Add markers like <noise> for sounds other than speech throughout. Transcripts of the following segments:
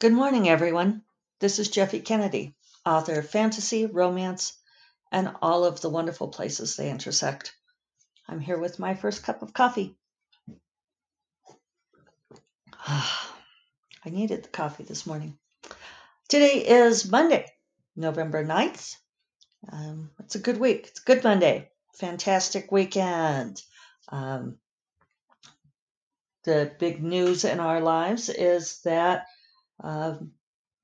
Good morning, everyone. This is Jeffe Kennedy, author of fantasy, romance, and all of the wonderful places they intersect. I'm here with my first cup of coffee. <sighs> I needed the coffee this morning. Today is Monday, November 9th. Um, it's a good week. It's a good Monday. Fantastic weekend. Um, the big news in our lives is that um,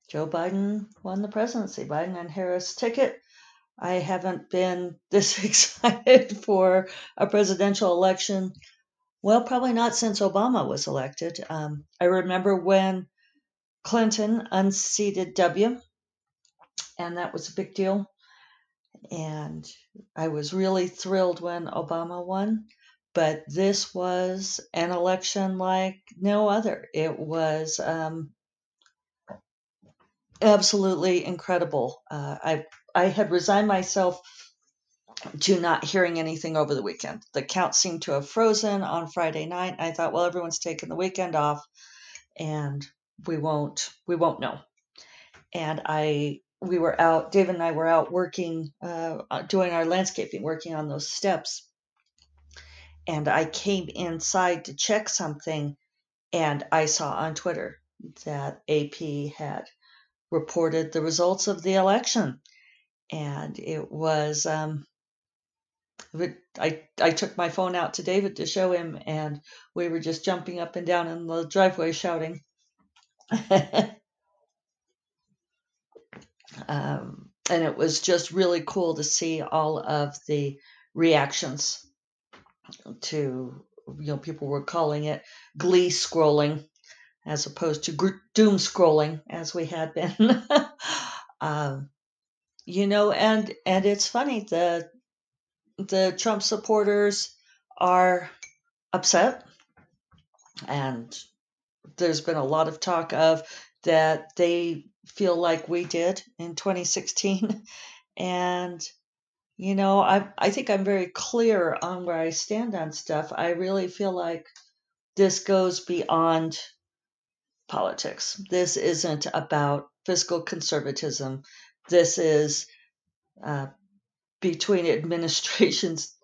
Joe Biden won the presidency. Biden and Harris ticket. I haven't been <laughs> this excited for a presidential election. Well, probably not since Obama was elected. Um, I remember when Clinton unseated W, and that was a big deal. And I was really thrilled when Obama won. But this was an election like no other. It was um, absolutely incredible. Uh, I I had resigned myself to not hearing anything over the weekend. The count seemed to have frozen on Friday night. I thought, well, everyone's taking the weekend off, and we won't we won't know. And I we were out. David and I were out working, uh, uh doing our landscaping, working on those steps. And I came inside to check something, and I saw on Twitter that AP had reported the results of the election, and it was. Um, I I took my phone out to David to show him, and we were just jumping up and down in the driveway shouting. <laughs> um, and it was just really cool to see all of the reactions to you know people were calling it glee scrolling as opposed to doom scrolling as we had been. <laughs> um, you know, and and it's funny the the Trump supporters are upset, and there's been a lot of talk of that they feel like we did in 2016, <laughs> and you know, I I think I'm very clear on where I stand on stuff. I really feel like this goes beyond politics. This isn't about fiscal conservatism. This is uh, between <laughs> administrations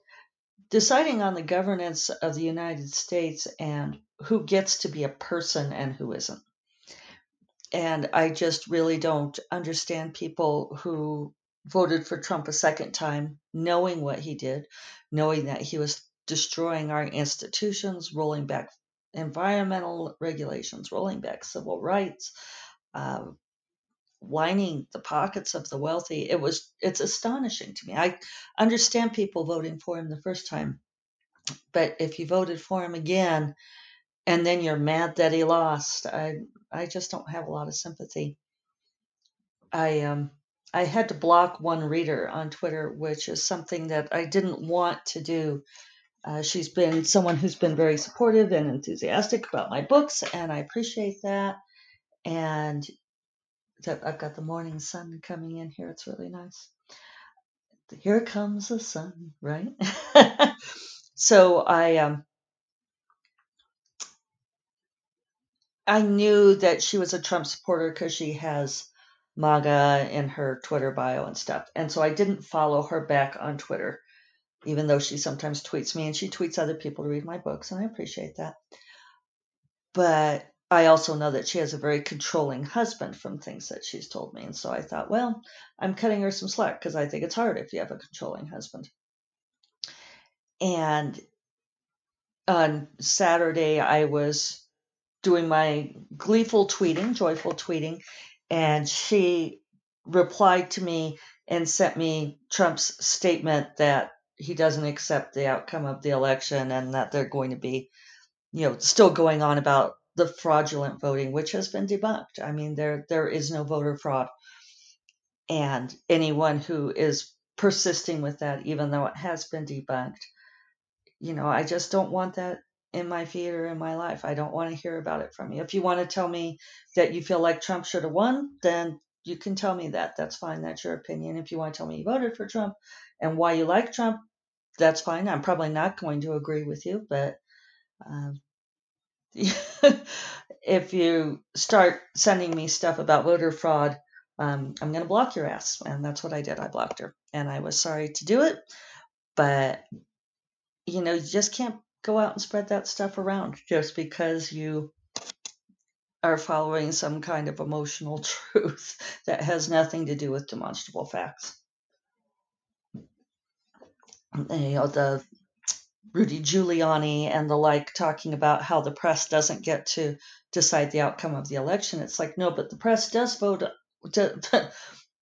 deciding on the governance of the United States and who gets to be a person and who isn't. And I just really don't understand people who voted for Trump a second time, knowing what he did, knowing that he was destroying our institutions, rolling back environmental regulations, rolling back civil rights, uh, lining the pockets of the wealthy. It was it's astonishing to me. I understand people voting for him the first time, but if you voted for him again and then you're mad that he lost, I I just don't have a lot of sympathy. I um I had to block one reader on Twitter, which is something that I didn't want to do uh, she's been someone who's been very supportive and enthusiastic about my books, and I appreciate that. And I've got the morning sun coming in here. It's really nice. Here comes the sun, right? <laughs> so I um I knew that she was a Trump supporter because she has MAGA in her Twitter bio and stuff. And so I didn't follow her back on Twitter even though she sometimes tweets me and she tweets other people to read my books, and I appreciate that. But I also know that she has a very controlling husband from things that she's told me. And so I thought, well, I'm cutting her some slack because I think it's hard if you have a controlling husband. And on Saturday, I was doing my gleeful tweeting, joyful tweeting, and she replied to me and sent me Trump's statement that he doesn't accept the outcome of the election and that they're going to be, you know, still going on about the fraudulent voting, which has been debunked. I mean, there there is no voter fraud, and anyone who is persisting with that, even though it has been debunked, you know, I just don't want that in my feed or in my life. I don't want to hear about it from you. If you want to tell me that you feel like Trump should have won, then you can tell me that. That's fine. That's your opinion. If you want to tell me you voted for Trump and why you like Trump, that's fine. I'm probably not going to agree with you, but um, <laughs> if you start sending me stuff about voter fraud, um, I'm going to block your ass. And that's what I did. I blocked her. And I was sorry to do it. But, you know, you just can't go out and spread that stuff around just because you are following some kind of emotional <laughs> truth that has nothing to do with demonstrable facts. You know, the Rudy Giuliani and the like talking about how the press doesn't get to decide the outcome of the election. It's like, no, but the press does vote. <laughs>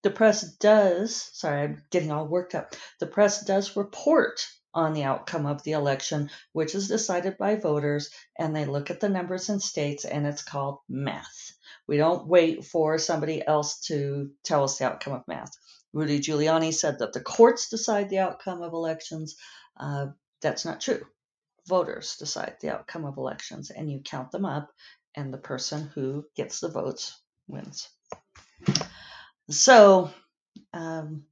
The press does, sorry, I'm getting all worked up. The press does report on the outcome of the election, which is decided by voters, and they look at the numbers in states, and it's called math. We don't wait for somebody else to tell us the outcome of math. Rudy Giuliani said that the courts decide the outcome of elections. Uh, that's not true. Voters decide the outcome of elections, and you count them up, and the person who gets the votes wins. So, um,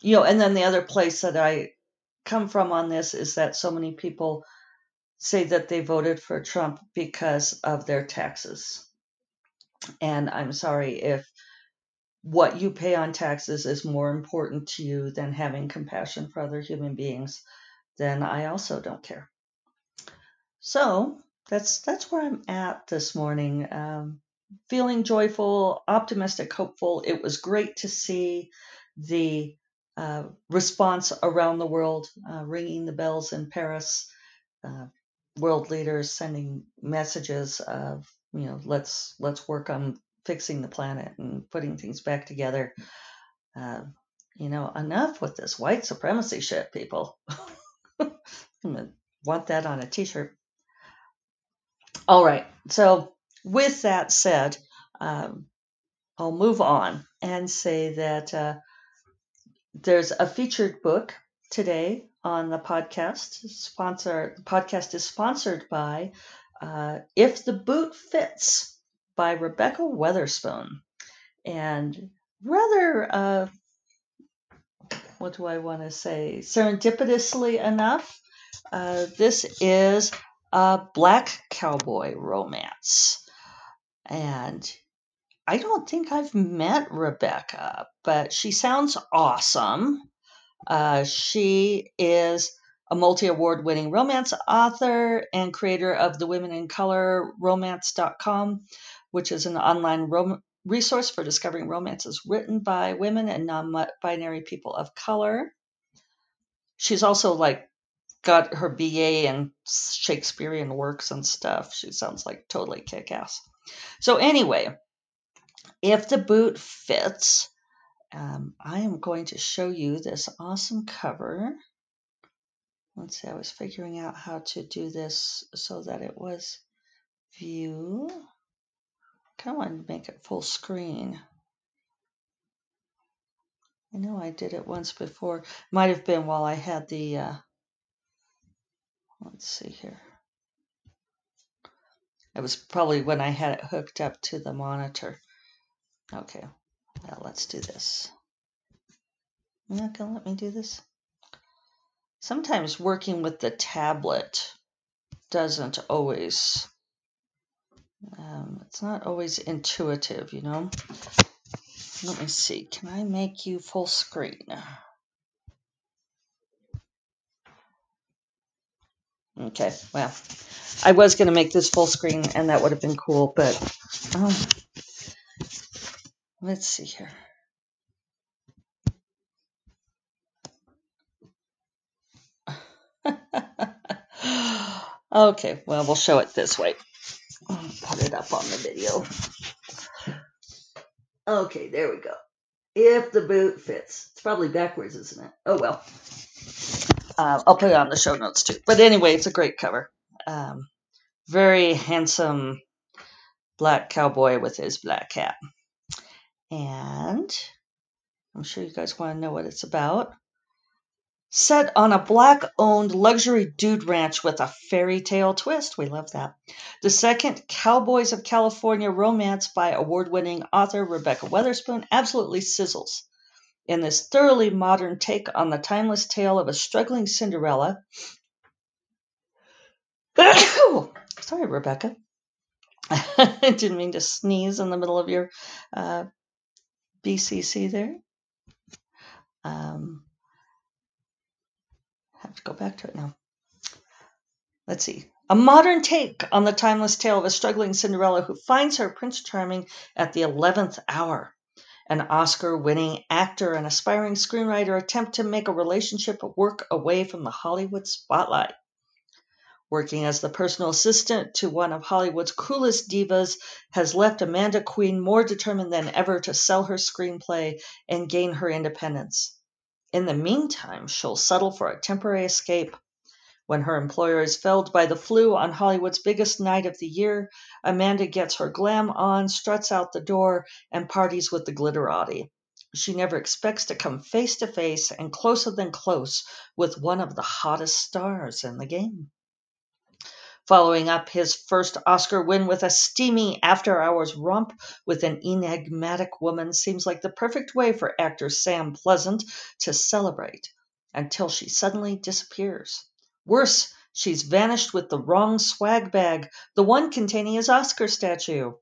you know, and then the other place that I come from on this is that so many people say that they voted for Trump because of their taxes. And I'm sorry if what you pay on taxes is more important to you than having compassion for other human beings, then I also don't care. So that's that's where I'm at this morning. Um, feeling joyful, optimistic, hopeful. It was great to see the uh, response around the world, uh, ringing the bells in Paris, uh, world leaders sending messages of you know let's let's work on fixing the planet and putting things back together. Uh, you know, enough with this white supremacy shit, people. <laughs> want that on a t-shirt. All right, so with that said, um, I'll move on and say that uh, there's a featured book today on the podcast. Sponsor the podcast is sponsored by uh, "If the Boot Fits" by Rebekah Weatherspoon, and rather, uh, what do I want to say? Serendipitously enough, uh, this is a black cowboy romance, and I don't think I've met Rebekah, but she sounds awesome. Uh, she is a multi award winning romance author and creator of the Women in Color Romance.com, which is an online rom- resource for discovering romances written by women and non binary people of color. She's also like got her BA in Shakespearean works and stuff. She sounds like totally kick ass. So, anyway, if the boot fits, um, I am going to show you this awesome cover. Let's see, I was figuring out how to do this so that it was view. Come on, make it full screen. I know I did it once before. Might have been while I had the, uh, let's see here. It was probably when I had it hooked up to the monitor. Okay, now let's do this. You're not going to let me do this? Sometimes working with the tablet doesn't always, um, it's not always intuitive, you know? Let me see, can I make you full screen? Okay, well, I was going to make this full screen and that would have been cool, but um, let's see here. <laughs> okay, well, we'll show it this way. Put it up on the video. Okay, there we go. If the boot fits. It's probably backwards, isn't it? Oh, well. Uh, I'll put it on the show notes too. But anyway, it's a great cover. Um, very handsome black cowboy with his black hat. And I'm sure you guys want to know what it's about. Set on a black owned luxury dude ranch with a fairy tale twist. We love that. The second Cowboys of California romance by award winning author Rebekah Weatherspoon absolutely sizzles. In this thoroughly modern take on the timeless tale of a struggling Cinderella. <coughs> Sorry, Rebekah. <laughs> I didn't mean to sneeze in the middle of your uh, BCC there. Um, have to go back to it now. Let's see. A modern take on the timeless tale of a struggling Cinderella who finds her Prince Charming at the 11th hour. An Oscar winning actor and aspiring screenwriter attempt to make a relationship work away from the Hollywood spotlight. Working as the personal assistant to one of Hollywood's coolest divas has left Amanda Quinn more determined than ever to sell her screenplay and gain her independence. In the meantime, she'll settle for a temporary escape. When her employer is felled by the flu on Hollywood's biggest night of the year, Amanda gets her glam on, struts out the door, and parties with the glitterati. She never expects to come face to face and closer than close with one of the hottest stars in the game following up his first Oscar win with a steamy after hours romp with an enigmatic woman seems like the perfect way for actor Sam Pleasant to celebrate until she suddenly disappears. Worse, she's vanished with the wrong swag bag, the one containing his Oscar statue,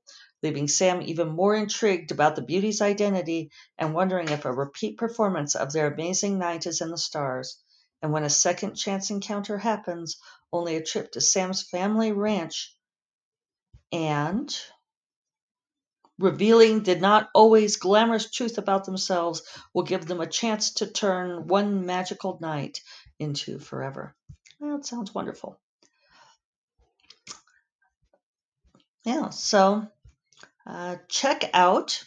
leaving Sam even more intrigued about the beauty's identity and wondering if a repeat performance of their amazing night is in the stars. And when a second chance encounter happens, only a trip to Sam's family ranch and revealing the not always glamorous truth about themselves will give them a chance to turn one magical night into forever. Well, it sounds wonderful. Yeah, so uh, check out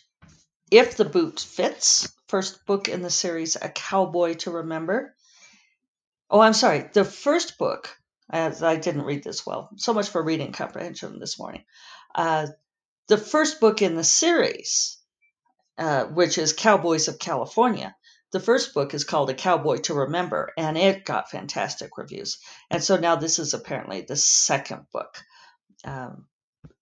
If the Boot Fits, first book in the series, A Cowboy to Remember. Oh, I'm sorry, the first book as I didn't read this well. So much for reading comprehension this morning. Uh, the first book in the series, uh, which is Cowboys of California, the first book is called A Cowboy to Remember, and it got fantastic reviews. And so now this is apparently the second book, um,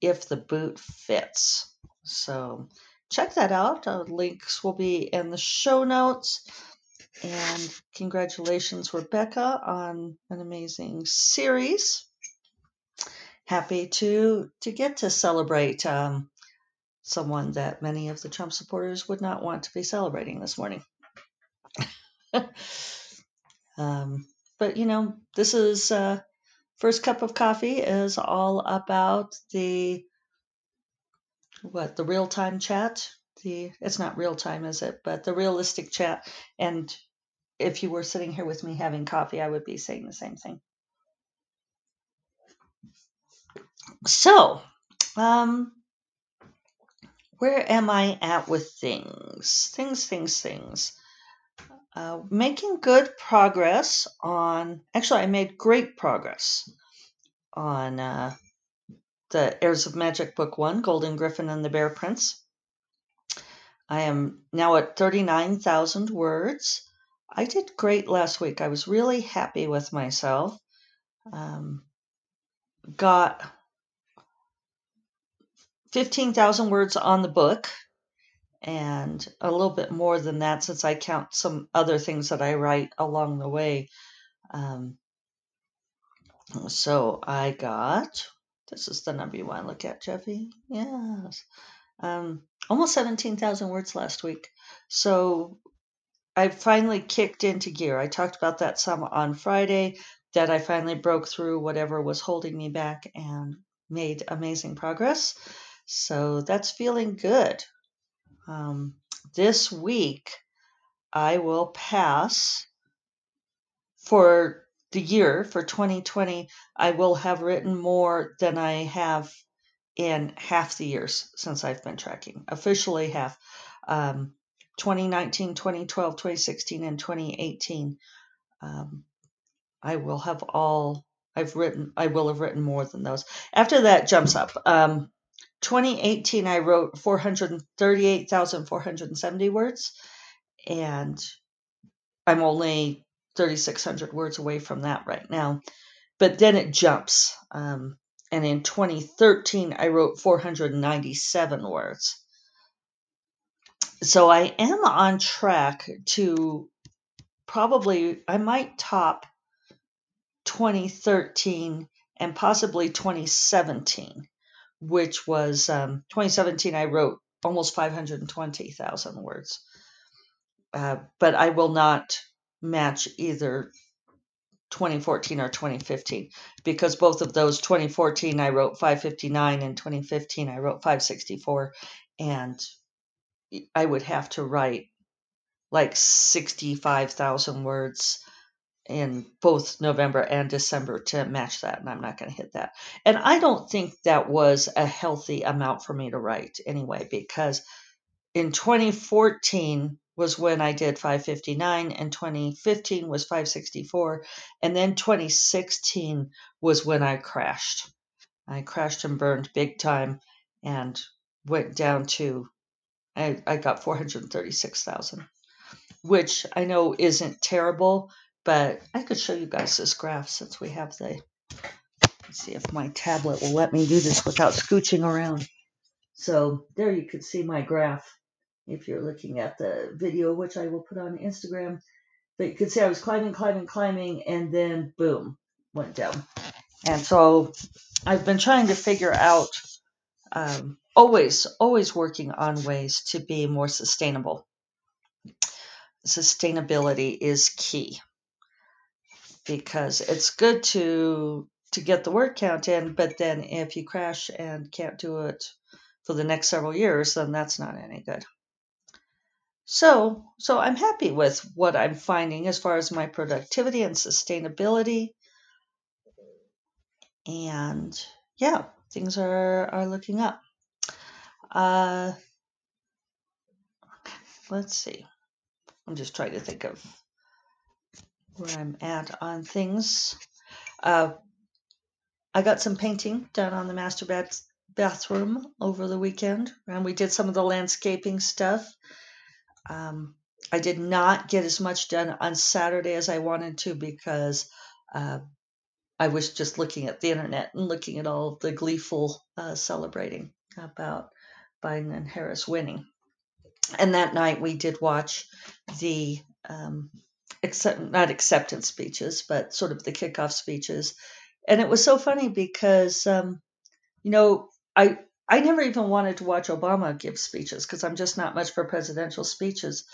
If the Boot Fits. So check that out. Uh, links will be in the show notes. And congratulations, Rebekah, on an amazing series. Happy to to get to celebrate um, someone that many of the Trump supporters would not want to be celebrating this morning. <laughs> um, but you know, this is uh, first cup of coffee is all about the what the real time chat the it's not real time is it? But the realistic chat and if you were sitting here with me having coffee i would be saying the same thing. So um where am i at with things? Things things things. Uh, making good progress on actually i made great progress on uh, the heirs of magic book one golden gryphon and the bear prince I am now at 39,000 words. I did great last week. I was really happy with myself. Um, got 15,000 words on the book and a little bit more than that since I count some other things that I write along the way. Um, so I got, this is the number you want to look at, Jeffe. Yes. Um, almost 17,000 words last week. So I finally kicked into gear. I talked about that some on Friday, that I finally broke through whatever was holding me back and made amazing progress. So that's feeling good. Um, this week, I will pass for the year for 2020. I will have written more than I have in half the years since I've been tracking, officially half. Um, 2019, 2012, 2016, and 2018. Um, I will have all I've written. I will have written more than those. After that jumps up. Um, 2018, I wrote 438,470 words, and I'm only 3,600 words away from that right now. But then it jumps. Um, and in 2013 I wrote 497 words. So I am on track to probably, I might top 2013 and possibly 2017 which was um, 2017, I wrote almost 520,000 words. Uh, but I will not match either 2014 or 2015 because both of those 2014 I wrote 559 and 2015 I wrote 564 and I would have to write like 65,000 words in both November and December to match that and I'm not going to hit that. And I don't think that was a healthy amount for me to write anyway because in 2014 was when I did 559 and 2015 was 564 and then 2016 was when I crashed. I crashed and burned big time and went down to I, I got 436,000 which I know isn't terrible but I could show you guys this graph since we have the let's see if my tablet will let me do this without scooching around. So there you could see my graph if you're looking at the video, which I will put on Instagram. But you could see I was climbing, climbing, climbing, and then boom, went down. And so I've been trying to figure out, um, always, always working on ways to be more sustainable. Sustainability is key because it's good to to get the word count in, but then if you crash and can't do it for the next several years, then that's not any good. So, so I'm happy with what I'm finding as far as my productivity and sustainability. And yeah, things are, are looking up. Uh, let's see. I'm just trying to think of where I'm at on things. Uh, I got some painting done on the master bed bathroom over the weekend, and we did some of the landscaping stuff. Um, I did not get as much done on Saturday as I wanted to because uh, I was just looking at the internet and looking at all the gleeful uh, celebrating about Biden and Harris winning. And that night we did watch the um, accept, not acceptance speeches, but sort of the kickoff speeches. And it was so funny because, um, you know, I I never even wanted to watch Obama give speeches because I'm just not much for presidential speeches.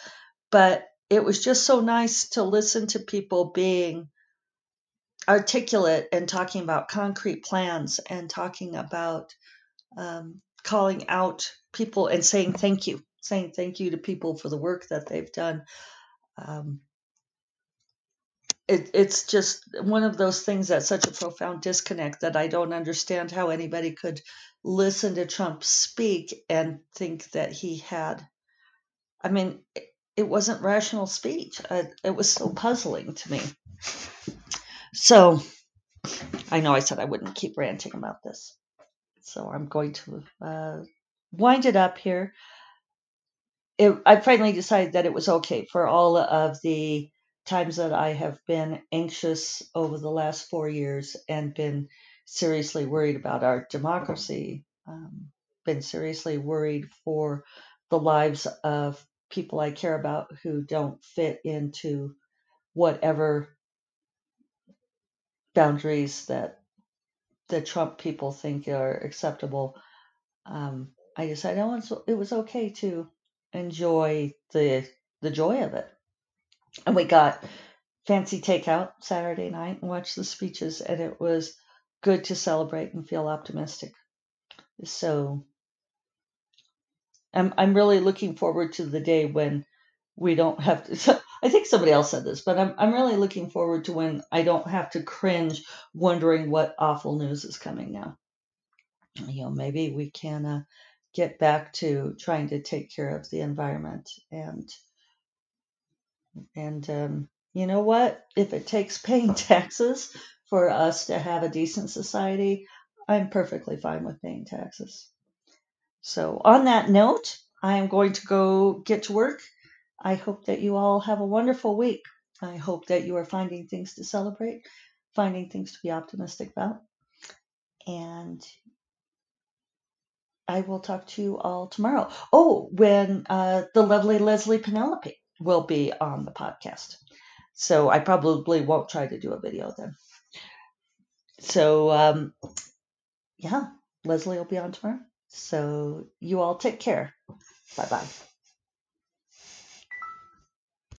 But it was just so nice to listen to people being articulate and talking about concrete plans and talking about um, calling out people and saying thank you, saying thank you to people for the work that they've done. Um, it, it's just one of those things that's such a profound disconnect that I don't understand how anybody could listen to Trump speak and think that he had. I mean, it wasn't rational speech. it was so puzzling to me. So I know I said I wouldn't keep ranting about this. So I'm going to uh, wind it up here. It, I finally decided that it was okay for all of the times that I have been anxious over the last four years and been seriously worried about our democracy, um, been seriously worried for the lives of people I care about who don't fit into whatever boundaries that the Trump people think are acceptable. Um, I decided it was okay to enjoy the the joy of it. And we got fancy takeout Saturday night and watched the speeches, and it was good to celebrate and feel optimistic. So I'm I'm really looking forward to the day when we don't have to. <laughs> I think somebody else said this, but I'm I'm really looking forward to when I don't have to cringe wondering what awful news is coming now. You know, maybe we can uh, get back to trying to take care of the environment and and um, you know what? If it takes paying <laughs> taxes for us to have a decent society, I'm perfectly fine with paying taxes. So, on that note, I am going to go get to work. I hope that you all have a wonderful week. I hope that you are finding things to celebrate, finding things to be optimistic about. And I will talk to you all tomorrow. Oh, when uh, the lovely Leslye Penelope will be on the podcast. So I probably won't try to do a video then. So, um, yeah, Leslye will be on tomorrow. So you all take care. Bye bye.